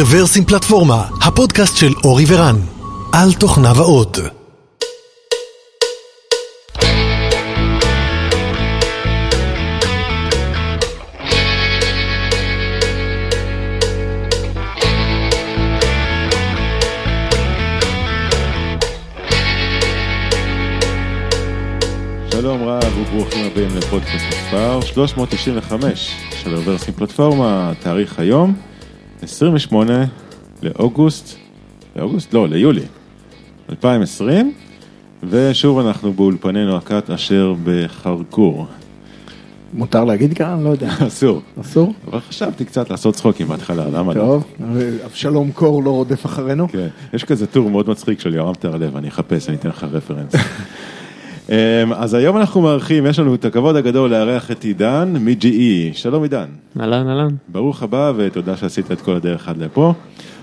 רוורסים פלטפורמה, הפודקאסט של אורי ורן, על תוכניו האות. שלום רב וברוכים הבאים לפודקאסט מספר 395 של רוורסים פלטפורמה, תאריך היום 28 לאוגוסט, לאוגוסט? לא, ליולי 2020 ושוב אנחנו באולפנינו הקאט אשר בחרקור. מותר להגיד כאן? לא יודע. אסור. אסור? אבל חשבתי קצת לעשות צחוקים בהתחלה, למה לא? טוב, אבשלום קור לא רודף אחרינו. כן, יש כזה טור מאוד מצחיק של יורם תרלב, אני אחפש, אני אתן לך רפרנס. אמ, אז היום אנחנו מארחים, יש לנו את הכבוד הגדול לארח את עידן מ-GE. שלום עידן. אהלן, אהלן. ברוך הבא ותודה שעשית את כל הדרך עד לפה.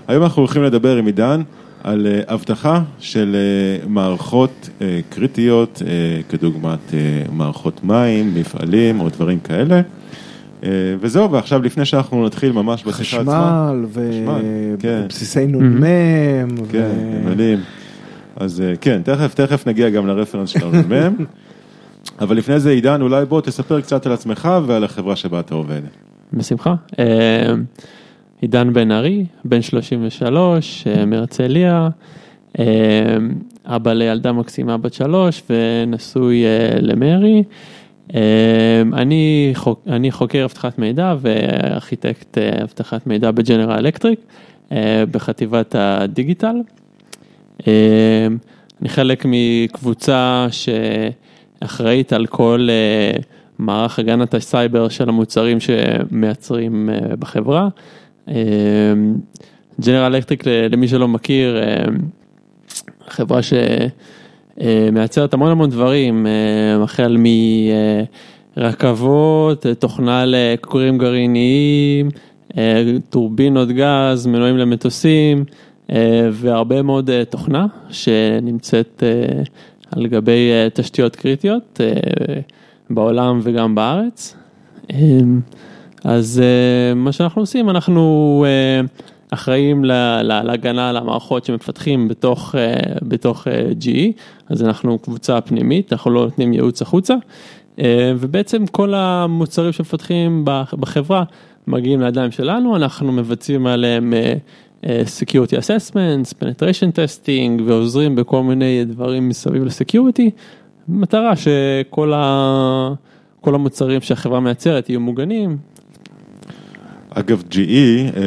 היום אנחנו הולכים לדבר עם עידן על אה, אבטחה של אה, מערכות אה, קריטיות, כדוגמת מערכות מים, מפעלים או דברים כאלה. וזהו, ועכשיו לפני שאנחנו נתחיל ממש בשיחה עצמה. חשמל כן. ובסיסי נ"מ. כן, ו- מדהים. אז אה, כן, תכף, תכף נגיע גם לרפרנס של המ"מ. אבל לפני זה, עידן, אולי בוא תספר קצת על עצמך ועל החברה שבה אתה עובד. בשמחה. אה, עידן בן ארי, בן 33, אה, מהרצליה, אבא לילדה מקסימה בת שלוש ונשוי למרי. אני, חוק, אני חוקר אבטחת מידע וארכיטקט אבטחת מידע בג'נרל אלקטריק בחטיבת הדיגיטל. אה, אני חלק מקבוצה שאחראית על כל אה, מערך הגנת הסייבר של המוצרים שמייצרים אה, בחברה. ג'נרל אלקטריק, למי שלא מכיר, אה, חברה שמייצרת המון המון דברים, אה, החל מרכבות, תוכנה לכורים גרעיניים, אה, טורבינות גז, מנועים למטוסים. אה, והרבה מאוד אה, תוכנה שנמצאת אה, על גבי תשתיות קריטיות בעולם וגם בארץ. אה, אז מה שאנחנו עושים, אנחנו אחראים להגנה על המערכות שמפתחים בתוך, בתוך GE, אז אנחנו קבוצה פנימית, אנחנו לא נותנים ייעוץ החוצה, ובעצם כל המוצרים שמפתחים בח- בחברה מגיעים לידיים שלנו, אנחנו מבצעים עליהם Security Assessments, Penetration Testing ועוזרים בכל מיני דברים מסביב לסקיוריטי, במטרה שכל ה... כל המוצרים שהחברה מייצרת יהיו מוגנים. אגב, GE, אה,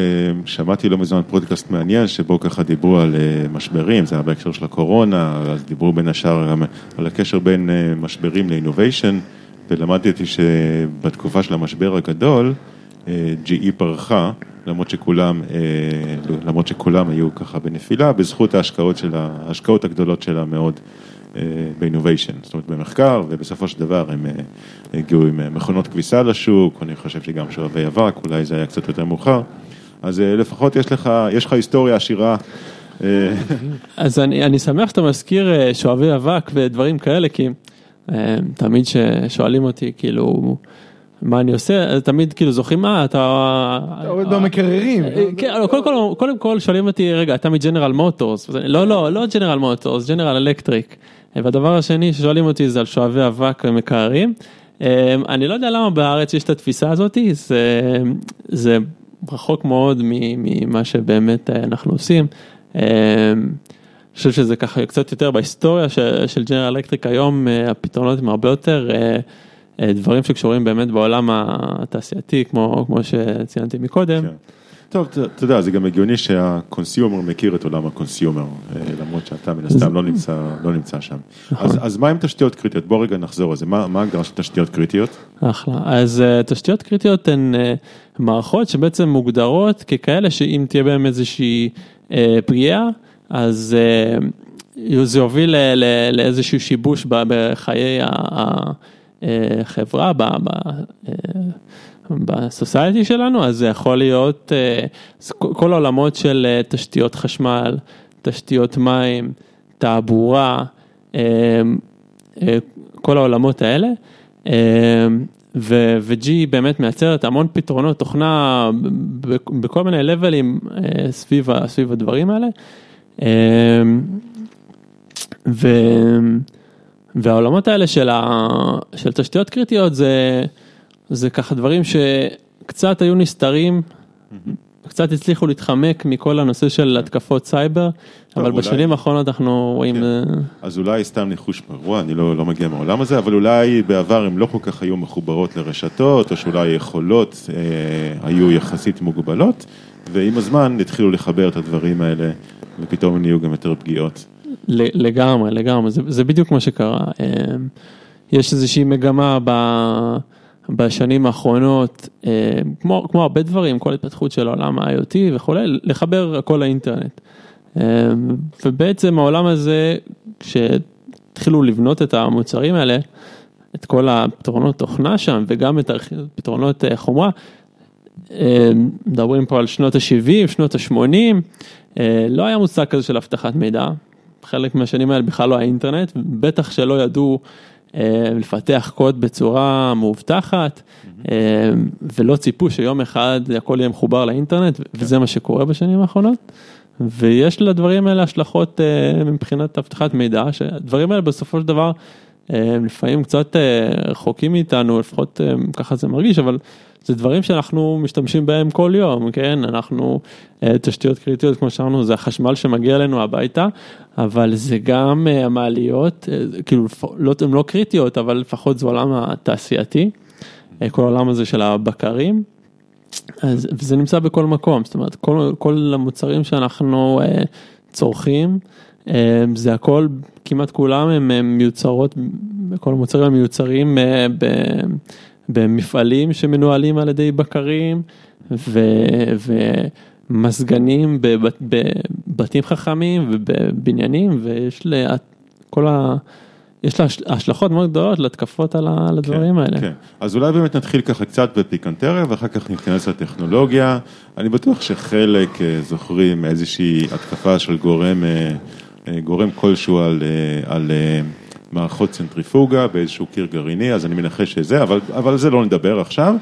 שמעתי לא מזמן פודקאסט מעניין, שבו ככה דיברו על אה, משברים, זה היה בהקשר של הקורונה, אז דיברו בין השאר גם על הקשר בין אה, משברים לאינוביישן, ולמדתי שבתקופה של המשבר הגדול, אה, GE פרחה, למרות שכולם, אה, למרות שכולם היו ככה בנפילה, בזכות ההשקעות שלה, ההשקעות הגדולות שלה מאוד. באינוביישן, זאת אומרת במחקר, ובסופו של דבר הם אה, הגיעו עם אה, מכונות כביסה לשוק, אני חושב שגם שואבי אבק, אולי זה היה קצת יותר מאוחר, אז אה, לפחות יש לך, יש לך היסטוריה עשירה. אה, אז אני, אני שמח שאתה מזכיר אה, שואבי אבק ודברים כאלה, כי אה, תמיד ששואלים אותי, כאילו, מה אני עושה, תמיד כאילו זוכרים, מה, אתה... אתה עובד במקררים. אה, כן, קודם כל, שואלים אותי, רגע, אתה מג'נרל מוטורס, לא, לא, לא ג'נרל מוטורס, ג'נרל אלקטריק. והדבר השני ששואלים אותי זה על שואבי אבק ומקררים. אה, אני לא יודע למה בארץ יש את התפיסה הזאת, זה, זה רחוק מאוד ממה שבאמת אה, אנחנו עושים. אה, אני חושב שזה ככה קצת יותר בהיסטוריה של, ג'נרל אלקטריק היום, אה, הפתרונות הם הרבה יותר אה, אה, דברים שקשורים באמת בעולם התעשייתי, כמו, כמו שציינתי מקודם. כן. טוב, אתה יודע, זה גם הגיוני שה consumer מכיר את עולם ה consumer, אה, למרות שאתה מן הסתם לא נמצא, לא נמצא שם. אז, אז מה עם תשתיות קריטיות? בוא רגע נחזור על זה, מה ההגדרה של תשתיות קריטיות? אחלה. אז uh, תשתיות קריטיות הן מערכות שבעצם מוגדרות ככאלה שאם תהיה בהן איזושהי פגיעה, אז זה יוביל ל- ל- לאיזשהו שיבוש ב- בחיי החברה, בסוסייטי שלנו, אז זה יכול להיות uh, כל העולמות של uh, תשתיות חשמל, תשתיות מים, תעבורה, uh, כל העולמות האלה. ו-G באמת מייצרת המון פתרונות תוכנה בכל מיני לבלים אה, סביב, סביב הדברים האלה. אה, ו- והעולמות האלה של, ה- של תשתיות קריטיות זה, זה ככה דברים שקצת היו נסתרים, קצת הצליחו להתחמק מכל הנושא של התקפות סייבר, אבל אולי- בשנים האחרונות אנחנו רואים... כן. אה, אז אולי סתם ניחוש פרוע, אני לא, לא מגיע מהעולם הזה, אבל אולי בעבר הם לא כל כך היו מחוברות לרשתות, או שאולי היכולות אה, היו יחסית מוגבלות, ועם הזמן התחילו לחבר את הדברים האלה, ופתאום הם נהיו גם יותר פגיעות. לגמרי, לגמרי, זה, זה בדיוק מה שקרה. אמ, יש איזושהי מגמה ב, בשנים האחרונות, אמ, כמו, כמו הרבה דברים, כל התפתחות של עולם ה-IoT וכולי, לחבר הכל לאינטרנט. אמ, ובעצם העולם הזה, כשהתחילו לבנות את המוצרים האלה, את כל הפתרונות תוכנה שם וגם את הפתרונות אה, חומרה, אה, מדברים פה על שנות ה-70, שנות ה-80, לא היה מושג כזה של אבטחת מידע, חלק מהשנים האלה בכלל לא היה אינטרנט, בטח שלא ידעו אה, לפתח קוד בצורה מאובטחת, אה, ולא ציפו שיום אחד הכל יהיה מחובר לאינטרנט, וזה מה שקורה בשנים האחרונות. ויש לדברים האלה השלכות אה, מבחינת אבטחת מידע, שהדברים האלה בסופו של דבר אה, לפעמים קצת אה, רחוקים מאיתנו, לפחות אה, ככה זה מרגיש, אבל זה דברים שאנחנו משתמשים בהם כל יום, כן? אנחנו, אה, תשתיות קריטיות, כמו שאמרנו, זה החשמל שמגיע אלינו הביתה, אבל זה גם אה, המעליות, אה, כאילו, לא, הן לא קריטיות, אבל לפחות זה עולם התעשייתי, כל העולם הזה של הבקרים. אז וזה נמצא בכל מקום, זאת אומרת, כל, כל המוצרים שאנחנו צורכים, זה הכל, כמעט כולם הם, מיוצרות, כל המוצרים הם מיוצרים אה, ב, במפעלים שמנוהלים על ידי בקרים ו, ומזגנים בבת, בבתים חכמים ובבניינים ויש לה, כל ה... יש לה השלכות מאוד גדולות להתקפות על הדברים כן, האלה. כן, אז אולי באמת נתחיל ככה קצת בפיקנטריה ואחר כך ניכנס לטכנולוגיה. אני בטוח שחלק אה, זוכרים איזושהי התקפה של גורם, אה, אה, גורם כלשהו על, על מערכות צנטריפוגה באיזשהו קיר גרעיני, אז אני מנחש שזה, אבל, אבל זה לא נדבר עכשיו.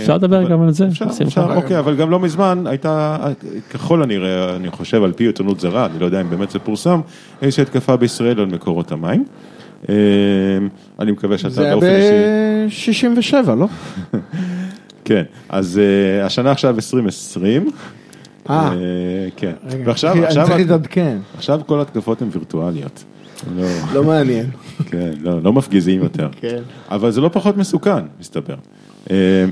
אפשר לדבר גם על זה. אפשר, אפשר, אוקיי, אבל גם לא מזמן הייתה, ככל הנראה, אני חושב על פי עיתונות זרה, אני לא יודע אם באמת זה פורסם, איזושהי התקפה בישראל על מקורות המים. אני מקווה שאתה באופן אישי... זה היה ב-67, לא? כן, אז השנה עכשיו 2020. אה, כן, ועכשיו, אני צריך להתעדכן. עכשיו כל התקפות הן וירטואליות. לא מעניין. כן, לא מפגיזים יותר. כן. אבל זה לא פחות מסוכן, מסתבר.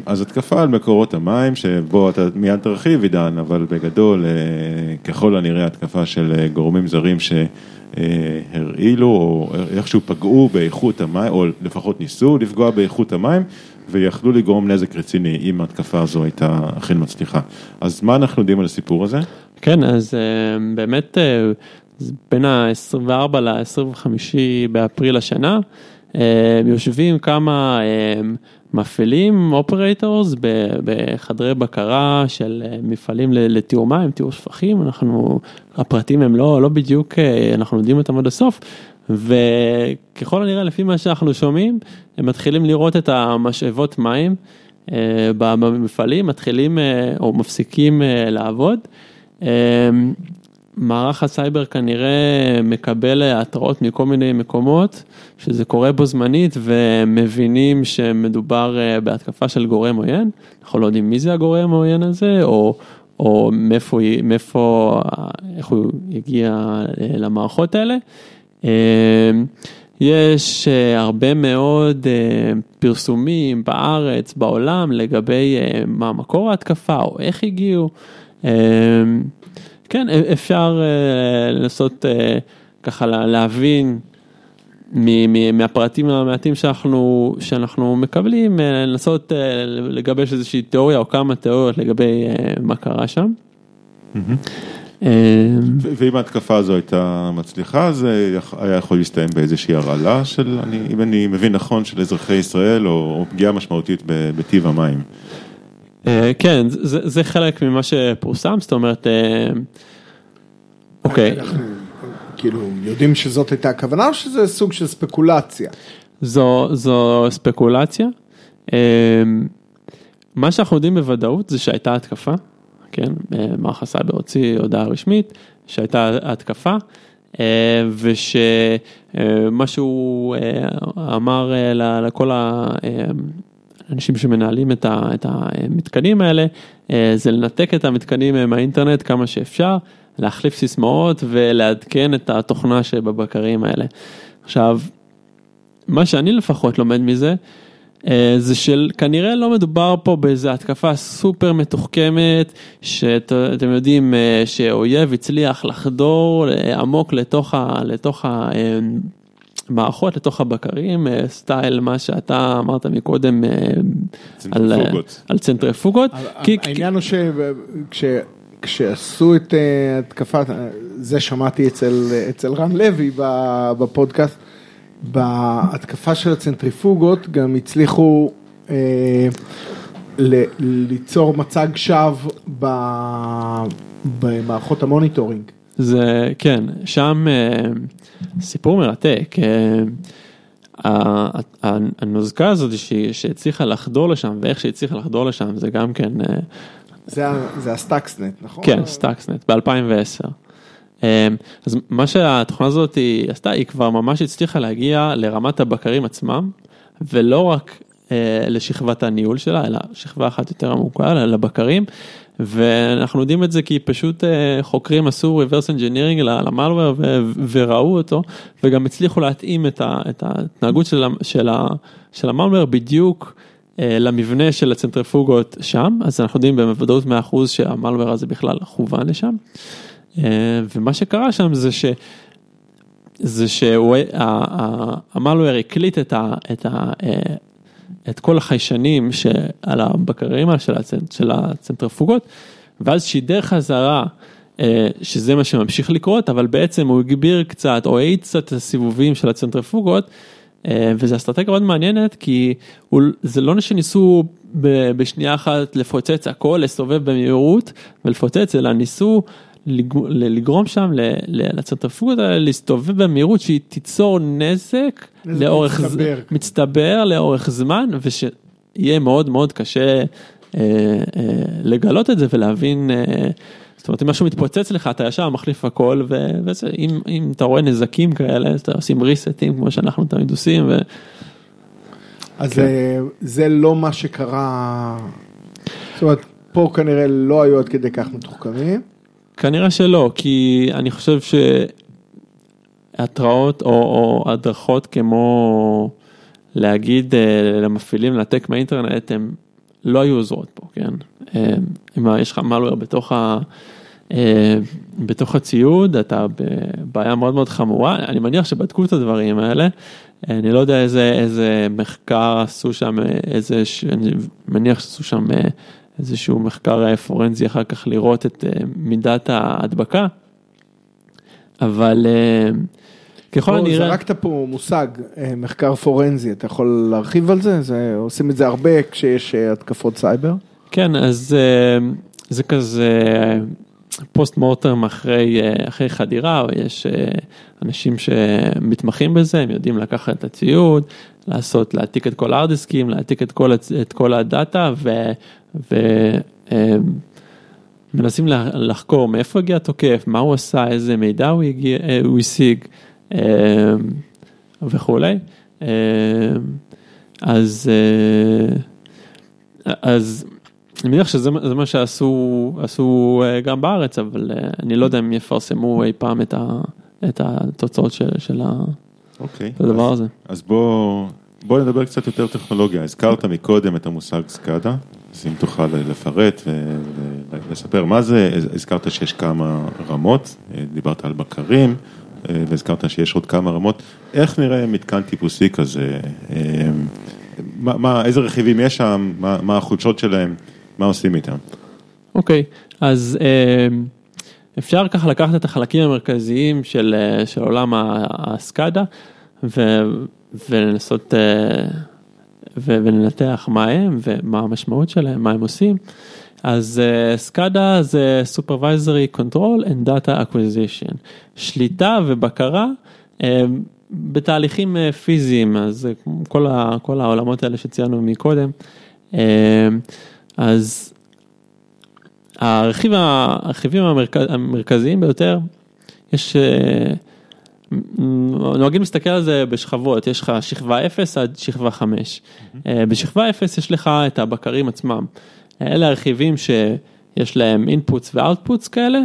אז התקפה על מקורות המים, שבו אתה מיד תרחיב עידן, אבל בגדול, ככל הנראה התקפה של גורמים זרים שהרעילו או איכשהו פגעו באיכות המים, או לפחות ניסו לפגוע באיכות המים, ויכלו לגרום נזק רציני אם ההתקפה הזו הייתה אכן מצליחה. אז מה אנחנו יודעים על הסיפור הזה? כן, אז באמת בין ה-24 ל-25 באפריל השנה, יושבים כמה מפעילים, operators, בחדרי בקרה של מפעלים לטיהור מים, טיהור שפכים, אנחנו, הפרטים הם לא, לא בדיוק, אנחנו יודעים אותם עד הסוף, וככל הנראה לפי מה שאנחנו שומעים, הם מתחילים לראות את המשאבות מים במפעלים, מתחילים או מפסיקים לעבוד. מערך הסייבר כנראה מקבל התראות מכל מיני מקומות, שזה קורה בו זמנית ומבינים שמדובר בהתקפה של גורם עוין, אנחנו לא יודעים מי זה הגורם העוין הזה, או, או מאיפה, מאיפה, איך הוא הגיע למערכות האלה. יש הרבה מאוד פרסומים בארץ, בעולם, לגבי מה מקור ההתקפה או איך הגיעו. כן, אפשר לנסות ככה להבין מהפרטים המעטים שאנחנו, שאנחנו מקבלים, לנסות לגבש איזושהי תיאוריה או כמה תיאוריות לגבי מה קרה שם. ואם ההתקפה הזו הייתה מצליחה, זה היה יכול להסתיים באיזושהי הרעלה של, אם אני מבין נכון, של אזרחי ישראל, או פגיעה משמעותית בטיב המים. כן, זה, חלק ממה שפורסם, זאת אומרת, אוקיי. אנחנו כאילו יודעים שזאת הייתה הכוונה או שזה סוג של ספקולציה? זו, זו ספקולציה. מה שאנחנו יודעים בוודאות זה שהייתה התקפה, כן, מערך הסייבר הוציא הודעה רשמית שהייתה התקפה. ושמה שהוא אמר לכל האנשים שמנהלים את המתקנים האלה, זה לנתק את המתקנים מהאינטרנט כמה שאפשר, להחליף סיסמאות ולעדכן את התוכנה שבבקרים האלה. עכשיו, מה שאני לפחות לומד מזה, זה שכנראה לא מדובר פה באיזה התקפה סופר מתוחכמת, שאתם יודעים שאויב הצליח לחדור עמוק לתוך, ה, לתוך המערכות, לתוך הבקרים, סטייל מה שאתה אמרת מקודם, צנטריפוגות. על, על צנטריפוגות. העניין הוא שכש... כשעשו את התקפת, זה שמעתי אצל, אצל רן לוי בפודקאסט, בהתקפה של הצנטריפוגות גם הצליחו אה, ל, ליצור מצג שווא במערכות ה monitoring. זה כן, שם אה, סיפור מרתק. אה, הנוזקה הזאת שהצליחה לחדור לשם ואיך שהצליחה לחדור לשם זה גם כן. זה ה Stuxnet, נכון? כן, Stuxnet, ב-2010. אז מה שהתוכנה הזאת עשתה, היא כבר ממש הצליחה להגיע לרמת הבקרים עצמם, ולא רק לשכבת הניהול שלה, אלא שכבה אחת יותר עמוקה, לבקרים, ואנחנו יודעים את זה כי פשוט חוקרים עשו reverse engineering ל malware וראו אותו, וגם הצליחו להתאים את ההתנהגות של המלוור בדיוק. למבנה של הצנטריפוגות שם, אז אנחנו יודעים בוודאות 100% שהמלוור הזה בכלל כוון לשם. ומה שקרה שם זה ש... זה שהמלוור הקליט את, ה, את, ה, את כל החיישנים שעל הבקרים של הצנטריפוגות, ואז שידר חזרה שזה מה שממשיך לקרות, אבל בעצם הוא הגביר קצת או האיץ קצת את הסיבובים של הצנטריפוגות. וזו אסטרטגיה מאוד מעניינת כי זה לא שניסו בשנייה אחת לפוצץ הכל, לסובב במהירות ולפוצץ, אלא ניסו לגרום שם לצנטריפוגות האלה להסתובב במהירות שהיא תיצור נזק לאורך מצטבר. מצטבר לאורך זמן ושיהיה מאוד מאוד קשה לגלות את זה ולהבין. זאת אומרת אם משהו מתפוצץ לך אתה ישר מחליף הכל ואם אתה רואה נזקים כאלה אז אתה עושים ריסטים כמו שאנחנו תמיד עושים. ו... אז כן. זה לא מה שקרה, זאת אומרת פה כנראה לא היו עד כדי כך מתוחכמים. כנראה שלא כי אני חושב שהתראות או, או הדרכות כמו להגיד למפעילים לנתק מהאינטרנט הם לא היו עוזרות פה, כן? אם יש לך מלוור בתוך, ה, בתוך הציוד, אתה בבעיה מאוד מאוד חמורה, אני מניח שבדקו את הדברים האלה, אני לא יודע איזה, איזה מחקר עשו שם, איזה, אני מניח שעשו שם איזשהו מחקר פורנזי אחר כך לראות את מידת ההדבקה, אבל ככל הנראה... זרקת פה מושג, מחקר פורנזי, אתה יכול להרחיב על זה? זה? עושים את זה הרבה כשיש התקפות סייבר? כן, אז זה כזה post mortem אחרי, אחרי חדירה, יש אנשים שמתמחים בזה, הם יודעים לקחת את הציוד, לעשות, להעתיק את כל הארדיסקים, להעתיק את כל, את כל הדאטה ומנסים לחקור מאיפה הגיע התוקף, מה הוא עשה, איזה מידע הוא, הגיע, הוא השיג. וכולי, אז, אז אני מניח שזה מה שעשו עשו גם בארץ, אבל אני לא יודע אם יפרסמו אי פעם את, ה, את התוצאות של, של אוקיי, הדבר אז, הזה. אז בוא, בוא נדבר קצת יותר טכנולוגיה, הזכרת מקודם את המושג סקאדה, אז אם תוכל לפרט ולספר מה זה, הזכרת שיש כמה רמות, דיברת על בקרים. והזכרת שיש עוד כמה רמות, איך נראה מתקן טיפוסי כזה, מה, מה, איזה רכיבים יש שם, מה, מה החולשות שלהם, מה עושים איתם? אוקיי, okay, אז אפשר ככה לקחת את החלקים המרכזיים של, של עולם הסקאדה ולנסות ולנתח מה הם ומה המשמעות שלהם, מה הם עושים. אז סקאדה זה Supervisory Control and Data Acquisition, שליטה ובקרה בתהליכים אה, פיזיים, אז אה, כל, ה, כל העולמות האלה שציינו מקודם, אה, אז הרכיב, הרכיבים המרכז, המרכזיים ביותר, יש, אה, נוהגים להסתכל על זה בשכבות, יש לך שכבה 0 עד שכבה 5. אה, בשכבה 0 יש לך את הבקרים עצמם. אלה הרכיבים שיש להם inputs ו-outputs כאלה.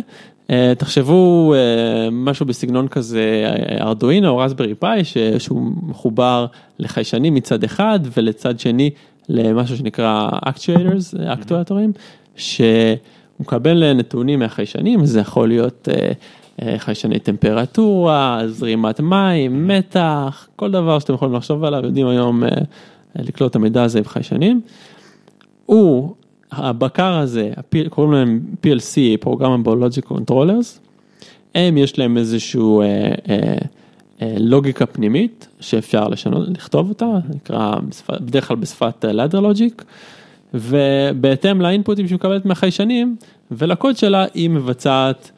אה, תחשבו אה, משהו בסגנון כזה ארדואינו או רסברי פאי שהוא מחובר לחיישנים מצד אחד ולצד שני למשהו שנקרא actuators, אקטואטורים, שהוא מקבל נתונים מהחיישנים, זה יכול להיות חיישני טמפרטורה, זרימת מים, מתח, כל דבר שאתם יכולים לחשוב עליו, יודעים היום אה, לקלוט את המידע הזה בחיישנים. הוא, הבקר הזה, קוראים להם PLC, Programmable Logic Controllers, הם יש להם איזשהו אה, אה, אה, לוגיקה פנימית שאפשר לשנות, לכתוב אותה, נקרא בשפת, בדרך כלל בשפת Ladder Logic, ובהתאם לאינפוטים שהיא מקבלת מהחיישנים ולקוד שלה היא מבצעת אה,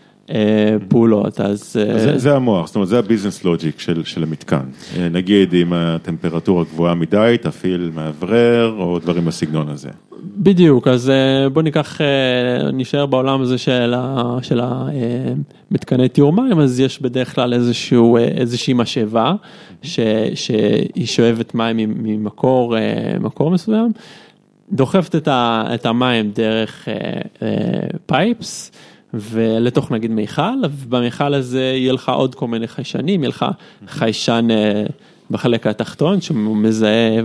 פעולות, אז אה, זה, זה המוח, זאת אומרת זה הביזנס לוג'יק של, של המתקן. אה, נגיד אם הטמפרטורה גבוהה מדי, תפעיל מאוורר או דברים בסגנון הזה. בדיוק, אז אה, בוא ניקח, אה, נשאר בעולם הזה של, ה, של המתקני טיהור מים, אז יש בדרך כלל איזשהו, אה, איזושהי משאבה ש, שהיא שואבת מים ממקור אה, מקור מסוים, דוחפת את, ה, את המים דרך פייפס. ולתוך נגיד מיכל, ובמיכל הזה יהיה לך עוד כל מיני חיישנים, יהיה לך חיישן אה, בחלק התחתון שמזהה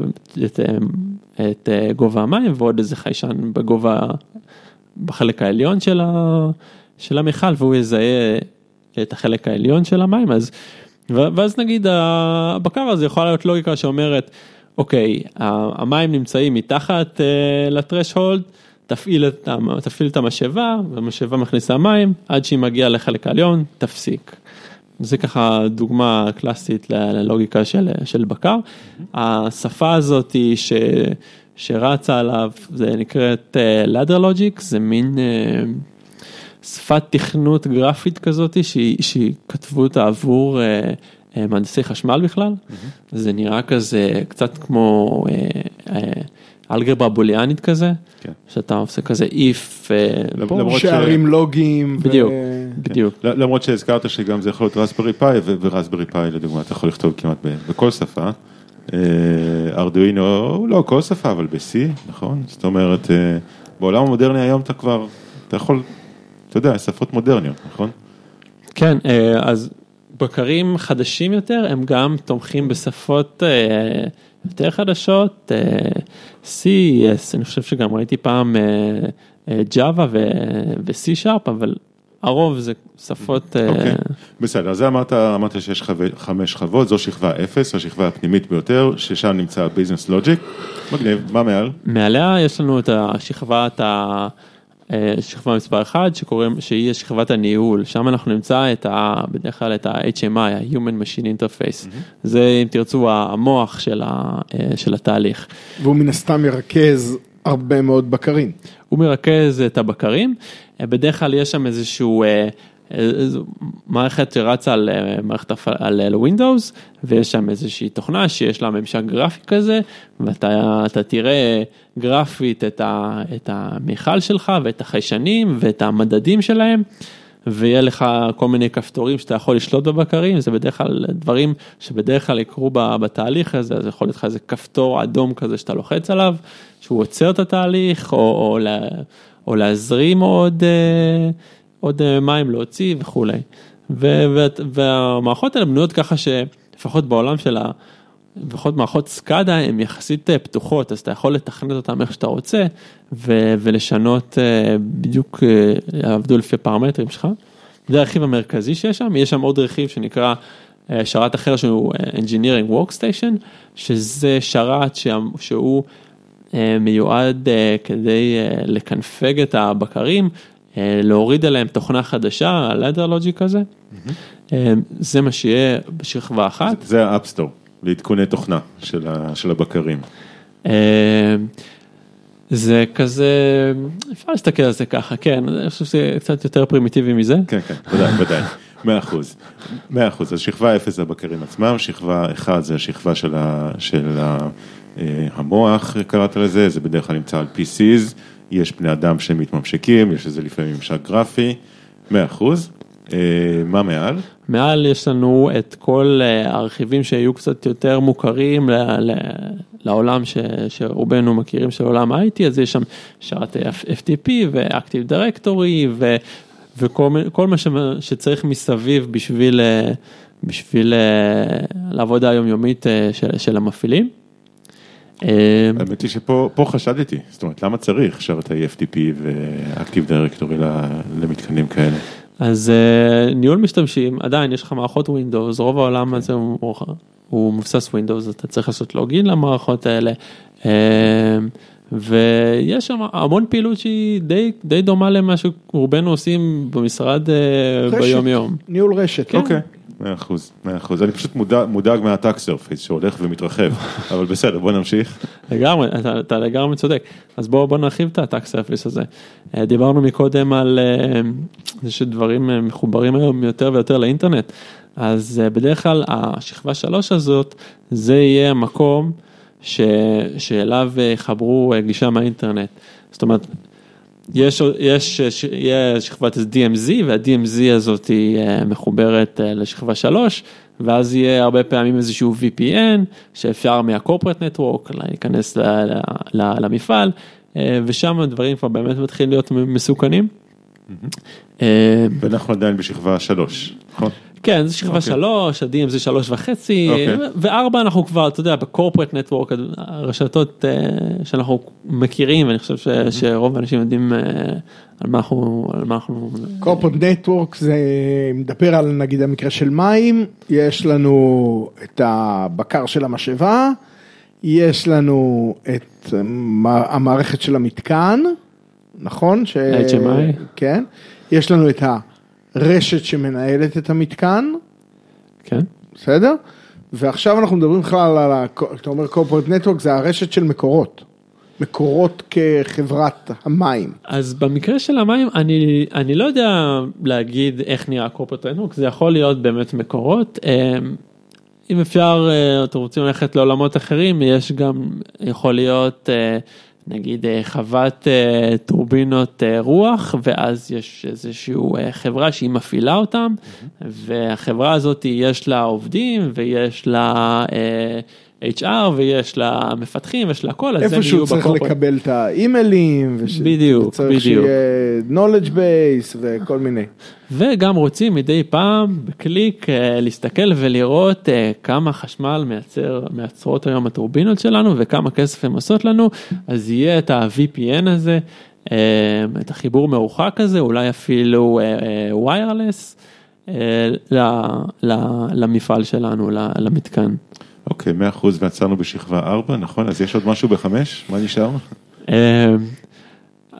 את, אה, את אה, גובה המים ועוד איזה חיישן בגובה, בחלק העליון של, ה, של המיכל והוא יזהה את החלק העליון של המים, אז, ואז נגיד הבקר הזה יכול להיות לוגיקה שאומרת, אוקיי, המים נמצאים מתחת לטרשהולד, תפעיל את, תפעיל את המשאבה, והמשאבה מכניסה מים, עד שהיא מגיעה לחלק העליון, תפסיק. זה ככה דוגמה קלאסית ללוגיקה של, של בקר. השפה הזאת ש, שרצה עליו, זה נקראת uh, Ladder Logic, זה מין uh, שפת תכנות גרפית כזאת, שהיא כתבו אותה עבור uh, מהנדסי חשמל בכלל. זה נראה כזה קצת כמו... אלגברה בוליאנית כזה, כן. שאתה עושה כזה איף, שערים ש... לוגיים. בדיוק, ו... בדיוק. כן. למרות שהזכרת שגם זה יכול להיות רסברי פאי, ורסברי פאי לדוגמה אתה יכול לכתוב כמעט בכל שפה. ארדואינו, לא כל שפה, אבל ב-C, נכון? זאת אומרת, בעולם המודרני היום אתה כבר, אתה יכול, אתה יודע, שפות מודרניות, נכון? כן, אז בקרים חדשים יותר, הם גם תומכים בשפות יותר חדשות, C, yes, אני חושב שגם ראיתי פעם Java ו-C Sharp, אבל הרוב זה שפות... אוקיי, בסדר, אז זה אמרת, אמרת שיש חמש שכבות, זו שכבה 0, השכבה הפנימית ביותר, ששם נמצא ביזנס לוג'יק, מגניב, מה מעל? מעליה יש לנו את השכבת ה... שכבה מספר 1 שקוראים, שהיא שכבת הניהול, שם אנחנו נמצא את ה, בדרך כלל את ה-HMI, ה-Human Machine Interface, mm-hmm. זה אם תרצו המוח של, ה, של התהליך. והוא מן הסתם ירכז הרבה מאוד בקרים. הוא מרכז את הבקרים, בדרך כלל יש שם איזשהו מערכת שרצה על מערכת על Windows ויש שם איזושהי תוכנה שיש לה ממשק גרפי כזה ואתה תראה גרפית את, ה, את המיכל שלך ואת החיישנים ואת המדדים שלהם ויהיה לך כל מיני כפתורים שאתה יכול לשלוט בבקרים, זה בדרך כלל דברים שבדרך כלל יקרו בתהליך הזה, אז יכול להיות לך איזה כפתור אדום כזה שאתה לוחץ עליו, שהוא עוצר את התהליך או, או, או להזרים עוד. עוד מים להוציא וכולי. והמערכות האלה בנויות ככה שלפחות בעולם של ה... לפחות מערכות סקאדה הן יחסית פתוחות, אז אתה יכול לתכנת אותן איך שאתה רוצה ו- ולשנות בדיוק, יעבדו לפי הפרמטרים שלך. זה הרכיב המרכזי שיש שם, יש שם עוד רכיב שנקרא שרת אחר שהוא Engineering Workstation, שזה שרת שהוא מיועד כדי לקנפג את הבקרים להוריד עליהם תוכנה חדשה, ה ladder logic הזה, זה מה שיהיה בשכבה אחת. זה האפסטור, לעדכוני תוכנה של הבקרים. זה כזה, אפשר להסתכל על זה ככה, כן, אני חושב שזה קצת יותר פרימיטיבי מזה. כן, כן, ודאי, ודאי. מאה אחוז, מאה אחוז, אז שכבה אפס זה הבקרים עצמם, שכבה אחד זה השכבה של, ה, של ה, אה, המוח, קראת לזה, זה בדרך כלל נמצא על PCs, יש בני אדם שמתממשקים, יש לזה לפעמים ממשק גרפי, מאה אחוז, אה, מה מעל? מעל יש לנו את כל אה, הרכיבים שיהיו קצת יותר מוכרים ל- ל- לעולם ש- שרובנו מכירים של עולם ה-IT, אז יש שם שרת FTP ו-Active Directory ו- וכל מה ש- שצריך מסביב בשביל, אה, בשביל לעבודה היומיומית של, של המפעילים. אה, האמת היא שפה פה חשדתי, זאת אומרת, למה צריך שרתי FTP ו-Active Directory למתקנים כאלה? אז uh, ניהול משתמשים, עדיין יש לך מערכות Windows, רוב העולם הזה הוא, מבוסס Windows, אתה צריך לעשות login למערכות האלה, uh, ויש שם המון פעילות שהיא די, די דומה למה שרובנו עושים במשרד uh, רשת. ביום יום. ניהול רשת. כן. אוקיי, מאה אחוז, מאה אחוז, אני פשוט מודאג, מודאג מה attack surface שהולך ומתרחב, אבל בסדר, בוא נמשיך. לגמרי, אתה, אתה לגמרי צודק. אז בואו בוא נרחיב את ה attack surface הזה. אה, דיברנו מקודם על אה, זה שדברים אה, מחוברים היום יותר ויותר לאינטרנט. אז אה, בדרך כלל השכבה שלוש הזאת, זה יהיה המקום ש, שאליו אה, יחברו אה, גישה מהאינטרנט. זאת אומרת, יש, יש, ש- יש שכבת DMZ וה-DMZ הזאת היא אה, מחוברת אה, לשכבה 3 ואז יהיה הרבה פעמים איזשהו VPN שאפשר מה-corporate network להיכנס ל, ל, ל, למפעל אה, ושם הדברים כבר באמת מתחילים להיות מסוכנים. אה, ואנחנו עדיין בשכבה שלוש, נכון? כן, זה שכבה אוקיי. שלוש, ה-DM זה שלוש וחצי, אוקיי. וארבע אנחנו כבר, אתה יודע, בקורפרט נטוורק, הרשתות אה, שאנחנו מכירים, ואני חושב ש- שרוב האנשים יודעים אה, על מה אנחנו, על מה אנחנו, קורפרט נטוורק זה מדבר על נגיד המקרה של מים, יש לנו את הבקר של המשאבה, יש לנו את המ- המערכת של המתקן, נכון? ש... HMI. כן. יש לנו את הרשת שמנהלת את המתקן, כן? בסדר? ועכשיו אנחנו מדברים בכלל על, ה- אתה אומר קורפרט נטוורק, זה הרשת של מקורות. מקורות כחברת המים. אז במקרה של המים, אני, אני לא יודע להגיד איך נראה corporate network, זה יכול להיות באמת מקורות. אה, אם אפשר, אה, אתם רוצים ללכת לעולמות אחרים, יש גם, יכול להיות, אה, נגיד אה, חוות אה, טורבינות אה, רוח, ואז יש איזושהי חברה שהיא מפעילה אותם, והחברה הזאת יש לה עובדים ויש לה HR ויש לה מפתחים ויש לה הכל, אז הם יהיו איפשהו צריך ב-corporate. לקבל את האימיילים, וש- בדיוק, וצריך בדיוק. שיהיה knowledge base וכל מיני. וגם רוצים מדי פעם בקליק אה, להסתכל ולראות אה, כמה חשמל מייצר, מייצרות היום הטורבינות שלנו וכמה כסף הן עושות לנו, אז יהיה את ה-VPN הזה, אה, את החיבור מרוחק הזה, אולי אפילו ויירלס למפעל שלנו, למתקן. אוקיי, מאה אחוז ועצרנו בשכבה ארבע, נכון? אז יש עוד משהו בחמש? מה נשאר? אה,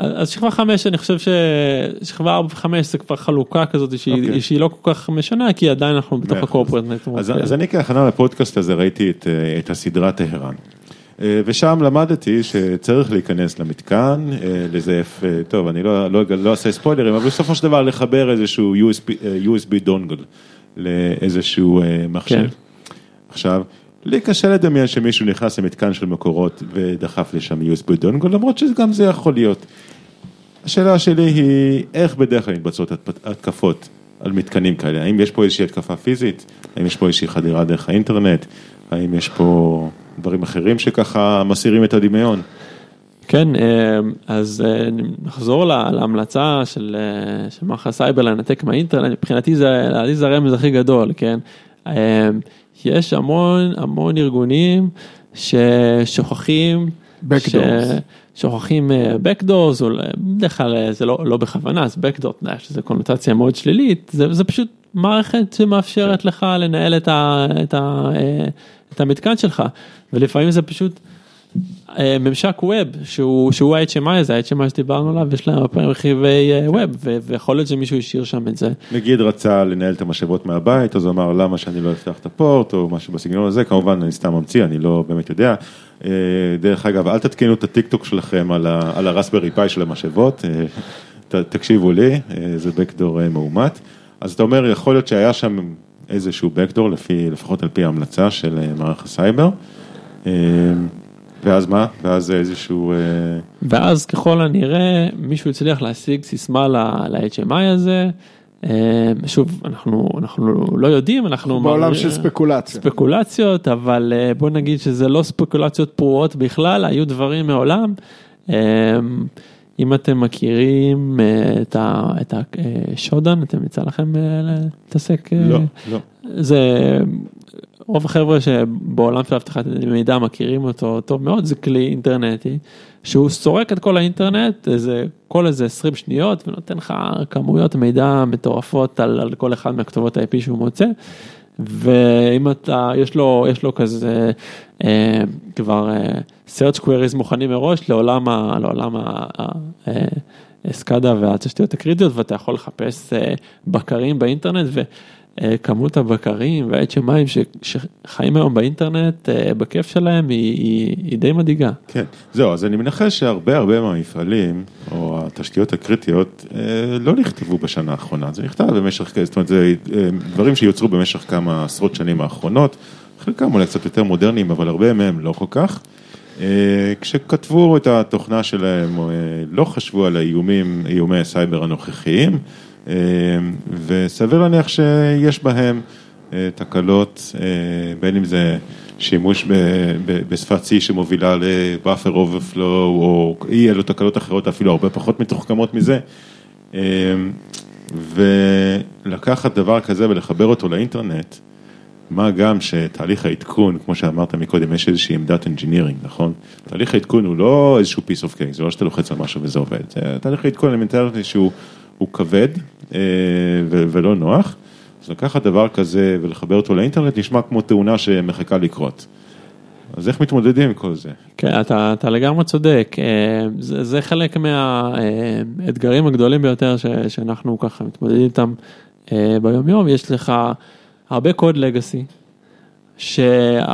אז שכבה חמש אני חושב ששכבה ארבע וחמש זה כבר חלוקה כזאת שהיא, אוקיי. שהיא לא כל כך משנה כי עדיין אנחנו בתוך אחוז. הקורפרט נטוורק. אז, אז אני כהכנה לפודקאסט הזה ראיתי את, אה, את הסדרה טהרן. אה, ושם למדתי שצריך להיכנס למתקן, לזייף, טוב, אני לא, לא, לא אעשה ספוילרים, אבל בסופו של דבר לחבר איזשהו USB, USB דונגל לאיזשהו מחשב. כן. עכשיו, לי קשה לדמיין שמישהו נכנס למתקן של מקורות ודחף לשם USB דונגל, למרות שגם זה יכול להיות. השאלה שלי היא, איך בדרך כלל מתבצעות התקפות על מתקנים כאלה? האם יש פה איזושהי התקפה פיזית? האם יש פה איזושהי חדירה דרך האינטרנט? האם יש פה דברים אחרים שככה מסירים את הדמיון? כן, אה, אז אה, נחזור לה- להמלצה של אה, של מערך הסייבר לנתק מהאינטרנט, מבחינתי זה זה הרמז הכי גדול, כן? אה, יש המון המון ארגונים ששוכחים, Backdoors. ש- שוכחים אה, backdoors, או בדרך כלל אה, זה לא, לא בכוונה, אז backdoor, שזה קונוטציה מאוד שלילית, זה, זה פשוט מערכת שמאפשרת לך לנהל את, ה, את, ה, אה, את המתקן שלך, ולפעמים זה פשוט אה, ממשק ווב שהוא שהוא ה-HMI הזה, ה-HMI שדיברנו עליו, יש להם הרבה פעמים רכיבי אה, ווב, ו- ויכול להיות שמישהו השאיר שם את זה. נגיד רצה לנהל את המשאבות מהבית, אז הוא אמר למה שאני לא אפתח את הפורט או משהו בסגנון הזה, כמובן אני סתם ממציא, אני לא באמת יודע. אה, דרך אגב, אל תתקינו את הטיק טוק שלכם על הרסברי פאי של המשאבות, אה, תקשיבו לי, אה, זה בקדור אה, מאומת. אז אתה אומר, יכול להיות שהיה שם איזשהו לפי, לפחות על פי ההמלצה של אה, מערך הסייבר. אה, ואז מה? ואז איזשהו... אה, ואז ככל הנראה מישהו הצליח להשיג סיסמה ל-HMI הזה. אה, שוב, אנחנו, אנחנו לא יודעים, אנחנו... בעולם של ספקולציה. ספקולציות, אבל אה, בוא נגיד שזה לא ספקולציות פרועות בכלל, היו דברים מעולם. אה, אם אתם מכירים את, ה, את השודן, אתם יצא לכם להתעסק? לא, לא. זה רוב החבר'ה שבעולם של אבטחת מידע מכירים אותו טוב מאוד, זה כלי אינטרנטי, שהוא סורק את כל האינטרנט, איזה, כל איזה 20 שניות, ונותן לך כמויות מידע מטורפות על, על כל אחד מהכתובות ה-IP שהוא מוצא. ואם אתה, יש לו, יש לו כזה אה, כבר אה, search queries מוכנים מראש לעולם, ה, לעולם ה, אה, הסקאדה והתשתיות הקריטיות ואתה יכול לחפש אה, בקרים באינטרנט כמות הבקרים וה-HMI שחיים היום באינטרנט אה, בכיף שלהם היא, היא, היא די מדאיגה. כן, זהו, אז אני מנחש שהרבה הרבה מהמפעלים או התשתיות הקריטיות אה, לא נכתבו בשנה האחרונה, זה נכתב במשך, זאת אומרת, זה דברים שיוצרו במשך כמה עשרות שנים האחרונות, חלקם אולי קצת יותר מודרניים, אבל הרבה מהם לא כל כך. כשכתבו את התוכנה שלהם, לא חשבו על האיומים, איומי הסייבר הנוכחיים. אה, וסביר להניח שיש בהם אה, תקלות, אה, בין אם זה שימוש בשפת C שמובילה ל-buffer overflow, או אי אלו תקלות אחרות אפילו הרבה פחות מתוחכמות מזה. ולקחת דבר כזה ולחבר אותו לאינטרנט, מה גם שתהליך העדכון, כמו שאמרת מקודם, יש איזושהי עמדת engineering, נכון? תהליך העדכון הוא לא איזשהו piece of cake, זה לא שאתה לוחץ על משהו וזה עובד, תהליך העדכון אלמנטרי שהוא כבד אה, ולא נוח, אז לקחת דבר כזה ולחבר אותו לאינטרנט נשמע כמו תאונה שמחכה לקרות. אז איך מתמודדים עם כל זה? כן, אתה, אתה לגמרי צודק, אה, זה, זה חלק מהאתגרים הגדולים ביותר ש, שאנחנו ככה מתמודדים איתם אה, ביום יום, יש לך הרבה קוד לגאסי, שהאחריות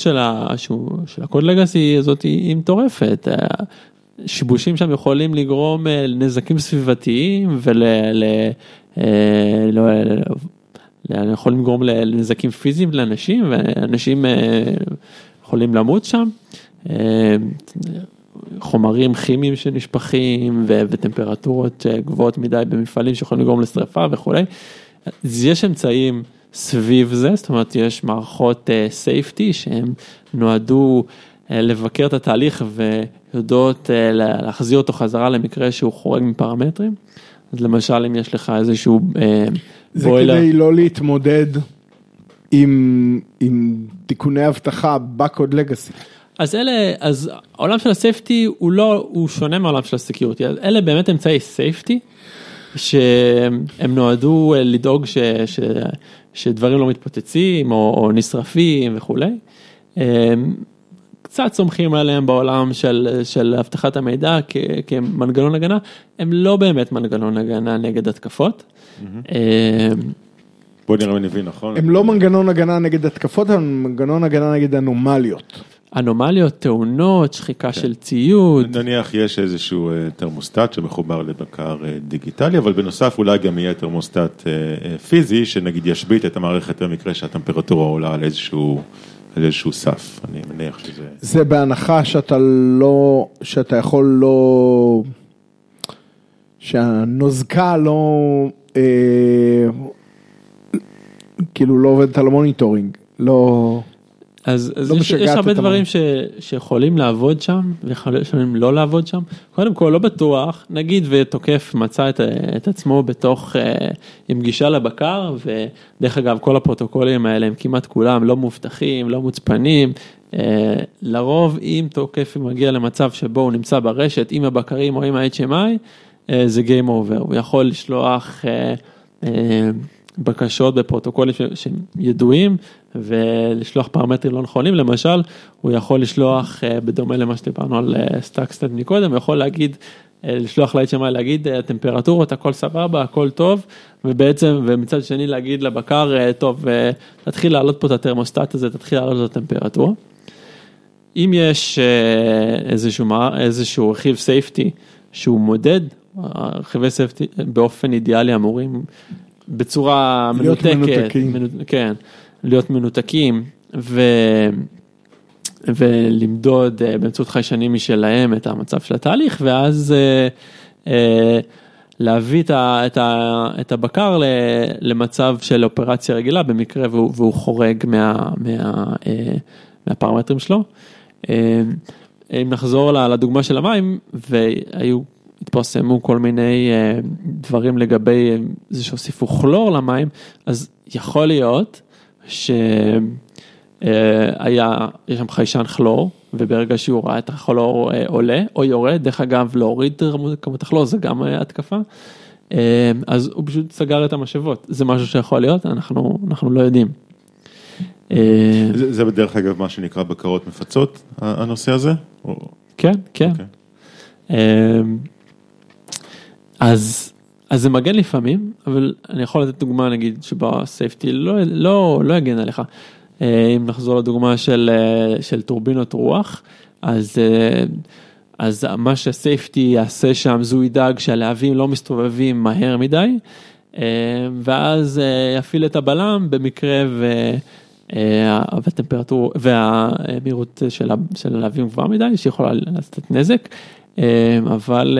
של, של הקוד לגאסי הזאת היא מטורפת, שיבושים שם יכולים לגרום אה, לנזקים סביבתיים ול... ל... אה, לא, יכולים לגרום לנזקים פיזיים לאנשים ואנשים אה, יכולים למות שם. חומרים כימיים שנשפכים וטמפרטורות גבוהות מדי במפעלים שיכולים לגרום לשרפה וכולי. אז יש אמצעים סביב זה, זאת אומרת יש מערכות safety שהם נועדו לבקר את התהליך ויודעות אה, להחזיר אותו חזרה למקרה שהוא חורג מפרמטרים. אז למשל אם יש לך איזשהו אה, זה בוילר. כדי לא להתמודד עם, עם תיקוני אבטחה בקוד legacy. אז אלה, אז העולם של ה safety הוא לא, הוא שונה מהעולם של ה security, אלה באמת אמצעי safety שהם נועדו אה, לדאוג ש, ש, שדברים לא מתפוצצים או, או נשרפים וכולי. קצת סומכים עליהם בעולם של, של אבטחת המידע כ, כמנגנון הגנה, הם לא באמת מנגנון הגנה נגד התקפות. Mm-hmm. בוא נראה אם אני מבין נכון. הם לא מנגנון הגנה נגד התקפות, הם מנגנון הגנה נגד אנומליות. אנומליות, תאונות, שחיקה כן. של ציוד. נניח יש איזשהו אה, תרמוסטט שמחובר לבקר אה, דיגיטלי, אבל בנוסף אולי גם יהיה תרמוסטט פיזי, שנגיד ישבית את המערכת במקרה שהטמפרטורה עולה על איזשהו... על איזשהו סף, אני מניח שזה... זה בהנחה שאתה לא, שאתה יכול לא, שהנוזקה לא, אה, כאילו לא עובדת על ה monitoring, לא... אז, אז לא יש, יש הרבה דברים ש, שיכולים לעבוד שם ויכולים לא לעבוד שם. קודם כל לא בטוח, נגיד ותוקף מצא את, את עצמו בתוך, אה, עם גישה לבקר, ודרך אגב כל הפרוטוקולים האלה הם כמעט כולם לא מובטחים, לא מוצפנים. אה, לרוב אם תוקף מגיע למצב שבו הוא נמצא ברשת עם הבקרים או עם ה-HMI, אה, זה Game Over, הוא יכול לשלוח בקשות בפרוטוקולים שידועים ולשלוח פרמטרים לא נכונים, למשל הוא יכול לשלוח אה, בדומה למה שדיברנו על אה, מקודם, הוא יכול להגיד, אה, לשלוח ל-HMI להגיד הטמפרטורות הכל סבבה הכל טוב ובעצם ומצד שני להגיד לבקר טוב תתחיל להעלות פה את התרמוסטט הזה תתחיל להעלות את הטמפרטורה. אם יש איזשהו, איזשהו רכיב סייפטי שהוא מודד הרכיבי סייפטי באופן אידיאלי אמורים בצורה מנותקת, מנותקים. מנו- כן, להיות מנותקים ו... ולמדוד אה, באמצעות חיישנים משלהם את המצב של התהליך ואז אה, אה, להביא את, ה, את, ה, את הבקר למצב של אופרציה רגילה במקרה והוא, והוא חורג מה, מה, מהפרמטרים שלו. אם נחזור לדוגמה של המים והיו, התפרסמו כל מיני דברים לגבי זה שהוסיפו כלור למים, אז יכול להיות שהיה, יש שם חיישן כלור, וברגע שהוא ראה את הכלור אה, עולה או יורד, דרך אגב להוריד כמות הכלור זה גם אה, התקפה, אה, אז הוא פשוט סגר את המשאבות, זה משהו שיכול להיות, אנחנו, אנחנו לא יודעים. זה זה בדרך אגב מה שנקרא בקרות מפצות, הנושא הזה? כן, כן. אוקיי. אז, אז זה מגן לפעמים, אבל אני יכול לתת דוגמה נגיד שבה סייפטי לא, לא, לא יגן עליך. אה, אם נחזור לדוגמה של, אה, של טורבינות רוח, אז, אה, אז מה שהסייפטי יעשה שם זה הוא ידאג שהלהבים לא מסתובבים מהר מדי, ואז יפעיל את הבלם במקרה ו... והטמפרטורה והמהירות של הלהבים גבוהה מדי שיכולה לעשות נזק, אבל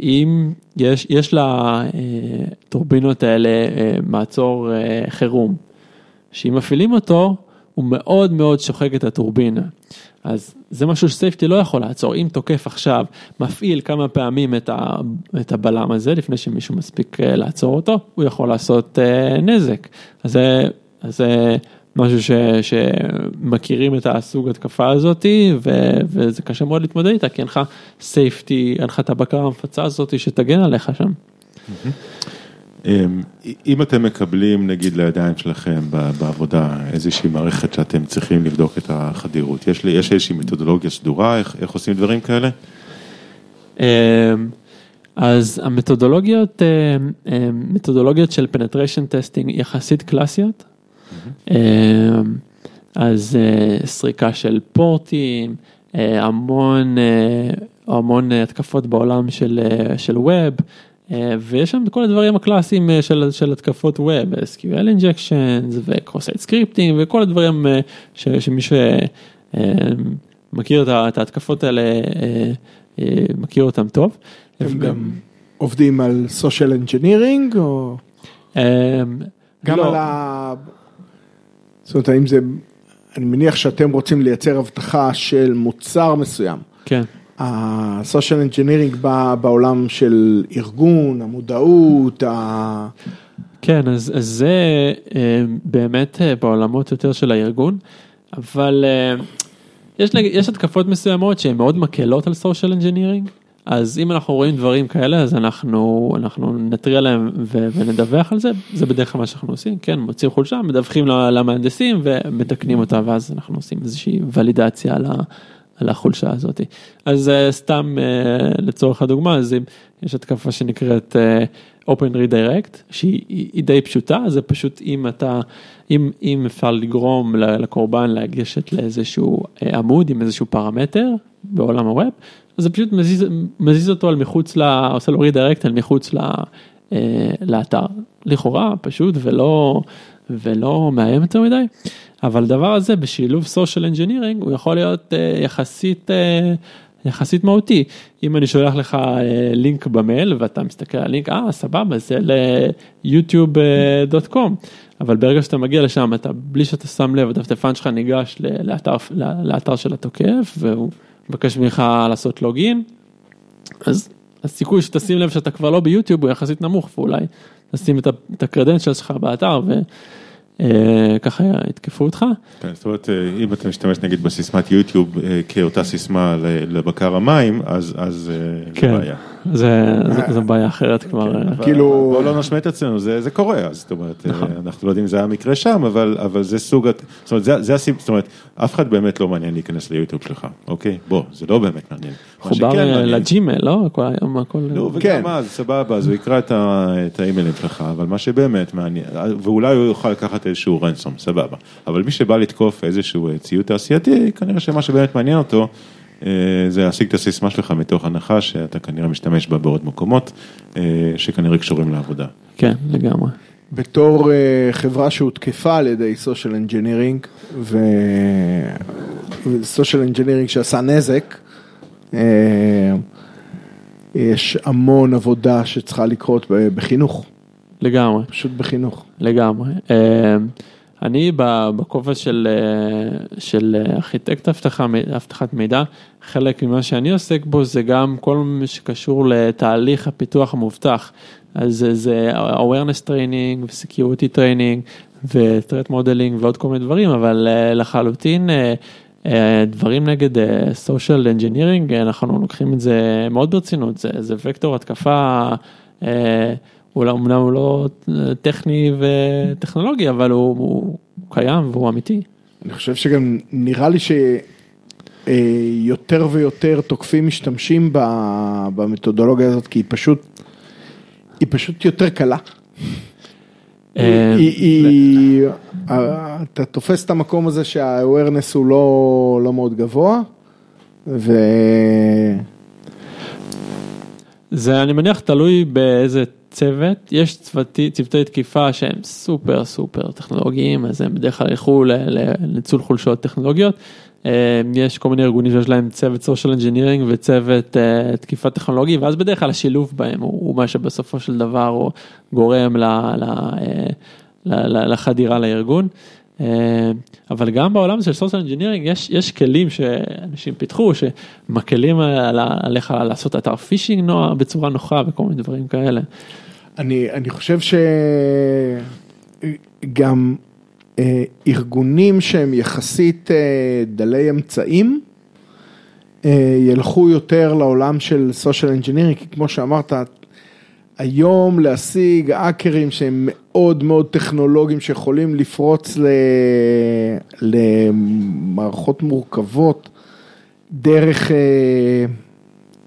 אם יש, יש לטורבינות האלה אה, מעצור אה, חירום, שאם מפעילים אותו הוא מאוד מאוד שוחק את הטורבינה. אז זה משהו שסייפטי לא יכול לעצור, אם תוקף עכשיו מפעיל כמה פעמים את, ה, את הבלם הזה לפני שמישהו מספיק אה, לעצור אותו, הוא יכול לעשות אה, נזק. אז זה משהו ש, שמכירים את הסוג התקפה הזאתי ו, וזה קשה מאוד להתמודד איתה כי אין לך סייפטי, אין לך את הבקרה המפצה הזאתי שתגן עליך שם. אמ, אם אתם מקבלים נגיד לידיים שלכם בעבודה איזושהי מערכת שאתם צריכים לבדוק את החדירות, יש לי, יש איזושהי מתודולוגיה סדורה, איך, איך עושים דברים כאלה? אמ, אז המתודולוגיות, אמ, מתודולוגיות של penetration testing יחסית קלאסיות. אמ, אז אה, סריקה של פורטים, אה, המון, המון התקפות בעולם של, של ווב, ויש שם את כל הדברים הקלאסיים של, של התקפות ווב, SQL injections ו-cross-site scripting וכל הדברים ש, שמי שמכיר את ההתקפות האלה מכיר אותם טוב. הם גם עובדים על social engineering או גם לא. על ה... זאת אומרת, האם זה, אני מניח שאתם רוצים לייצר אבטחה של מוצר מסוים. כן. ה-social engineering בא בעולם של ארגון, המודעות, ה... כן, אז, אז זה אה, באמת אה, בעולמות יותר של הארגון, אבל אה, יש, יש התקפות מסוימות שהן מאוד מקלות על social engineering, אז אם אנחנו רואים דברים כאלה, אז אנחנו, אנחנו נתריע להם ו- ונדווח על זה, זה בדרך כלל מה שאנחנו עושים, כן, מוצאים חולשה, מדווחים למהנדסים ומתקנים אותה, ואז אנחנו עושים איזושהי ולידציה על, ה, על החולשה הזאת. אז אה, סתם אה, לצורך הדוגמה, אז אם יש התקפה שנקראת אה, Open Redirect, שהיא היא- היא די פשוטה, זה פשוט אם אתה, אם, אם אפשר לגרום לקורבן לגשת לאיזשהו עמוד עם איזשהו פרמטר בעולם הווב, זה פשוט מזיז, מזיז אותו על מחוץ, ל, עושה לו redirect על מחוץ ל, אה, לאתר. לכאורה פשוט ולא, ולא מאיים יותר מדי, אבל הדבר הזה בשילוב social engineering הוא יכול להיות אה, יחסית. אה, יחסית מהותי, אם אני שולח לך אה, לינק במייל ואתה מסתכל על הלינק, אה סבבה זה ליוטיוב.קום, אבל ברגע שאתה מגיע לשם אתה בלי שאתה שם לב הדפדפן שלך ניגש לאתר, לאתר של התוקף והוא מבקש ממך לעשות לוגין, אז הסיכוי שתשים לב שאתה כבר לא ביוטיוב הוא יחסית נמוך ואולי תשים את הקרדנצ'ל שלך באתר וככה יתקפו אותך. כן, זאת אומרת, אה, אם אתה משתמש נגיד בסיסמת יוטיוב אה, כאותה סיסמה לבקר המים, אז, אה, כן. זה בעיה. זה, זה, זה בעיה אחרת כבר. אה, כאילו- בוא לא נשמע את עצמנו, זה, זה קורה, אז זאת אומרת, נכון. אה, אנחנו לא יודעים אם זה היה מקרה שם, אבל, אבל זה סוג, זאת אומרת, זה, זה הסיב, זאת אומרת, אף אחד באמת לא מעניין להיכנס ליוטיוב שלך, אוקיי? בוא, זה לא באמת מעניין. חובר אה, לג'ימייל, לא? כל היום הכל... נו, כן. וגם אז, סבבה, אז הוא יקרא את האימיילים שלך, אבל מה שבאמת מעניין, ואולי הוא יוכל לקחת איזשהו רנסום, סבבה, אבל מי שבא לתקוף איזשהו אה, ציוד תעשייתי, כנראה שמה שבאמת מעניין אותו, אה, זה להשיג את הסיסמה שלך מתוך הנחה שאתה כנראה משתמש בה בעוד מקומות, אה, שכנראה קשורים לעבודה. כן, לגמרי. בתור אה, חברה שהותקפה על ידי social engineering ו social engineering שעשה נזק, אה, יש המון עבודה שצריכה לקרות בחינוך, לגמרי. פשוט בחינוך. לגמרי. אני בכובע של, אה, של ארכיטקט אבטחת מידע, חלק ממה שאני עוסק בו זה גם כל מה שקשור לתהליך הפיתוח המובטח. אז זה- awareness training ו-security training ו-threat modeling ועוד כל מיני דברים, אבל אה, לחלוטין אה, דברים נגד social engineering, אנחנו לוקחים את זה מאוד ברצינות, זה, זה וקטור התקפה. אה, אולי אמנם הוא לא אה, טכני וטכנולוגי, אבל הוא, הוא קיים והוא אמיתי. אני חושב שגם נראה לי שיותר ויותר תוקפים משתמשים במתודולוגיה הזאת, כי היא פשוט, היא פשוט יותר קלה. אה, היא, אה, אתה תופס את המקום הזה שה-awareness הוא לא, לא מאוד גבוה, ו... זה אני מניח תלוי באיזה צוות, יש צוותי, צוותי תקיפה שהם סופר סופר טכנולוגיים, אז הם בדרך כלל ילכו לניצול חולשות טכנולוגיות. אה, יש כל מיני ארגונים שיש להם צוות social engineering וצוות אה, תקיפה טכנולוגי, ואז בדרך כלל השילוב בהם הוא, הוא מה שבסופו של דבר הוא גורם ל, ל, אה, ל, ל, לחדירה לארגון. אה, אבל גם בעולם של social engineering יש, יש כלים שאנשים פיתחו שמקלים על, עליך לעשות אתר פישינג נוע, בצורה נוחה וכל מיני דברים כאלה. אני, אני חושב שגם אה, ארגונים שהם יחסית אה, דלי אמצעים, אה, ילכו יותר לעולם של social engineering, כי כמו שאמרת, היום להשיג האקרים שהם מאוד מאוד טכנולוגיים, שיכולים לפרוץ ל... למערכות מורכבות דרך, אה,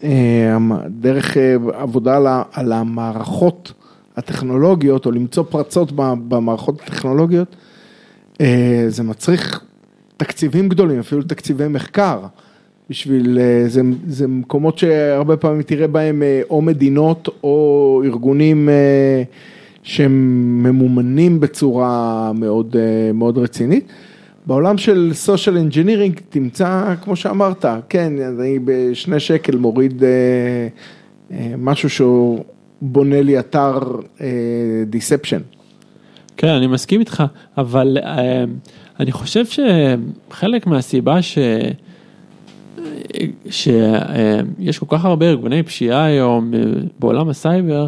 אה, דרך אה, עבודה על המערכות הטכנולוגיות, או למצוא פרצות במערכות הטכנולוגיות, אה, זה מצריך תקציבים גדולים, אפילו תקציבי מחקר. בשביל, אה, זה, זה מקומות שהרבה פעמים תראה בהם אה, או מדינות או ארגונים שהם ממומנים בצורה מאוד, מאוד רצינית. בעולם של social engineering תמצא, כמו שאמרת, כן, אני בשני שקל מוריד משהו שהוא בונה לי אתר אה, deception. כן, אני מסכים איתך, אבל אה, אני חושב שחלק מהסיבה ש... שיש כל כך הרבה ארגוני פשיעה היום אה, בעולם הסייבר,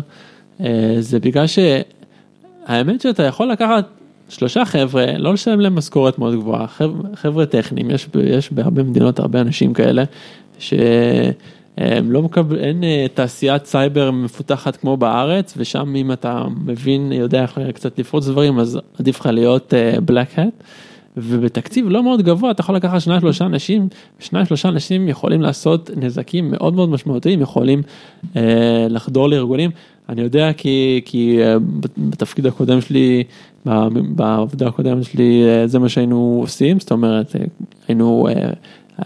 אה, זה בגלל שהאמת שאתה יכול לקחת שלושה חבר'ה, לא לשלם להם משכורת מאוד גבוהה, חבר'ה, טכניים, יש, יש בהרבה מדינות הרבה אנשים כאלה, שהם לא מקבל, אין אה, תעשיית סייבר מפותחת כמו בארץ, ושם אם אתה מבין, יודע איך קצת לפרוץ דברים, אז עדיף לך להיות בלק האט. ובתקציב לא מאוד גבוה אתה יכול לקחת שניים שלושה אנשים, שניים שלושה אנשים יכולים לעשות נזקים מאוד מאוד משמעותיים, יכולים אה, לחדור לארגונים. אני יודע כי, כי אה, בתפקיד הקודם שלי, בעבודה הקודמת שלי, אה, זה מה שהיינו עושים, זאת אומרת, אה, היינו, אה,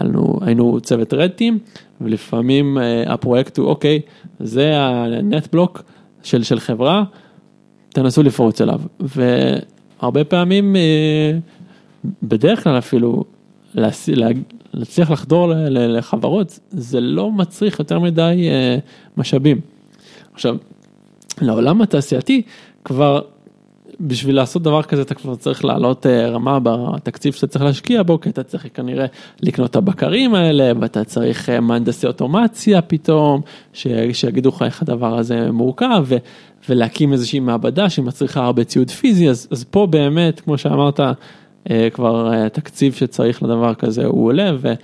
היינו, היינו צוות רדטים, ולפעמים אה, הפרויקט הוא אוקיי, זה הנט בלוק של, של חברה, תנסו לפרוץ אליו. והרבה פעמים, אה, בדרך כלל אפילו, להצליח לחדור לחברות, זה לא מצריך יותר מדי אה, משאבים. עכשיו, לעולם התעשייתי, כבר בשביל לעשות דבר כזה אתה כבר צריך לעלות אה, רמה בתקציב שאתה צריך להשקיע בו, כי אתה צריך כנראה לקנות את הבקרים האלה, ואתה צריך אה, מהנדסי אוטומציה פתאום, ש- שיגידו לך איך הדבר הזה מורכב, ו- ולהקים איזושהי מעבדה שמצריכה הרבה ציוד פיזי, אז, אז פה באמת, כמו שאמרת, אה, כבר התקציב שצריך לדבר כזה הוא עולה, ו-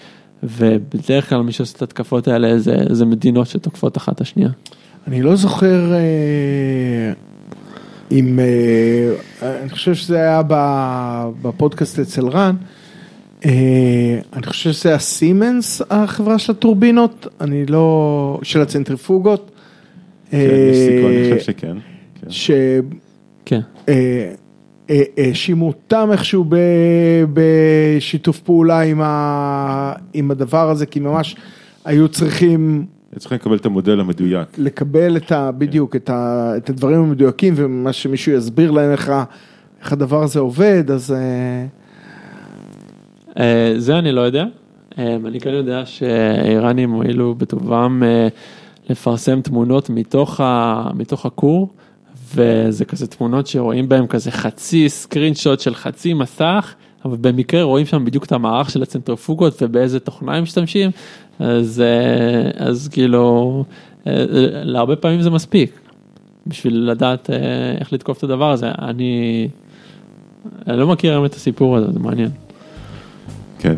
ובדרך כלל מי שעושה את התקפות האלה זה, זה מדינות שתוקפות אחת השנייה. אני לא זוכר אה, אם, אה, אני חושב שזה היה ב- בפודקאסט אצל רן, אה, אני חושב שזה היה סימנס, החברה של הטורבינות, אני לא, של הצנטריפוגות. כן, יש סיכוי, אני חושב שכן. כן. ש... כן. אה, אה, האשימו אותם איכשהו ב, בשיתוף פעולה עם, עם הדבר הזה, כי ממש היו צריכים צריכים לקבל את המודל המדויק. לקבל את ה... בדיוק, את, ה, את הדברים המדויקים, ומה שמישהו יסביר להם איך, איך הדבר הזה עובד, אז... אה, אה, זה אני לא יודע. אה, אני כן יודע שהאיראנים הועילו בטובם אה, לפרסם תמונות מתוך, ה, מתוך הכור, וזה כזה תמונות שרואים בהם כזה חצי סקרין שוט של חצי מסך, אבל במקרה רואים שם בדיוק את המערך של הצנטריפוגות ובאיזה תוכנה הם משתמשים, אז, אה, אז כאילו, אה, להרבה פעמים זה מספיק. בשביל לדעת אה, איך לתקוף את הדבר הזה, אני, אני לא מכיר היום את הסיפור הזה, זה מעניין. כן.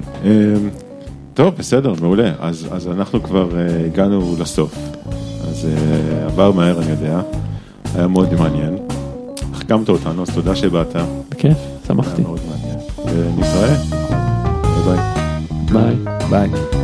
טוב, בסדר, מעולה. אז, אז אנחנו כבר הגענו לסוף. אז עבר מהר, אני יודע. היה מאוד מעניין. החכמת אותנו, אז תודה שבאת. היה בכיף, שמחתי. מאוד מעניין. ונתראה. ביי ביי. ביי. ביי.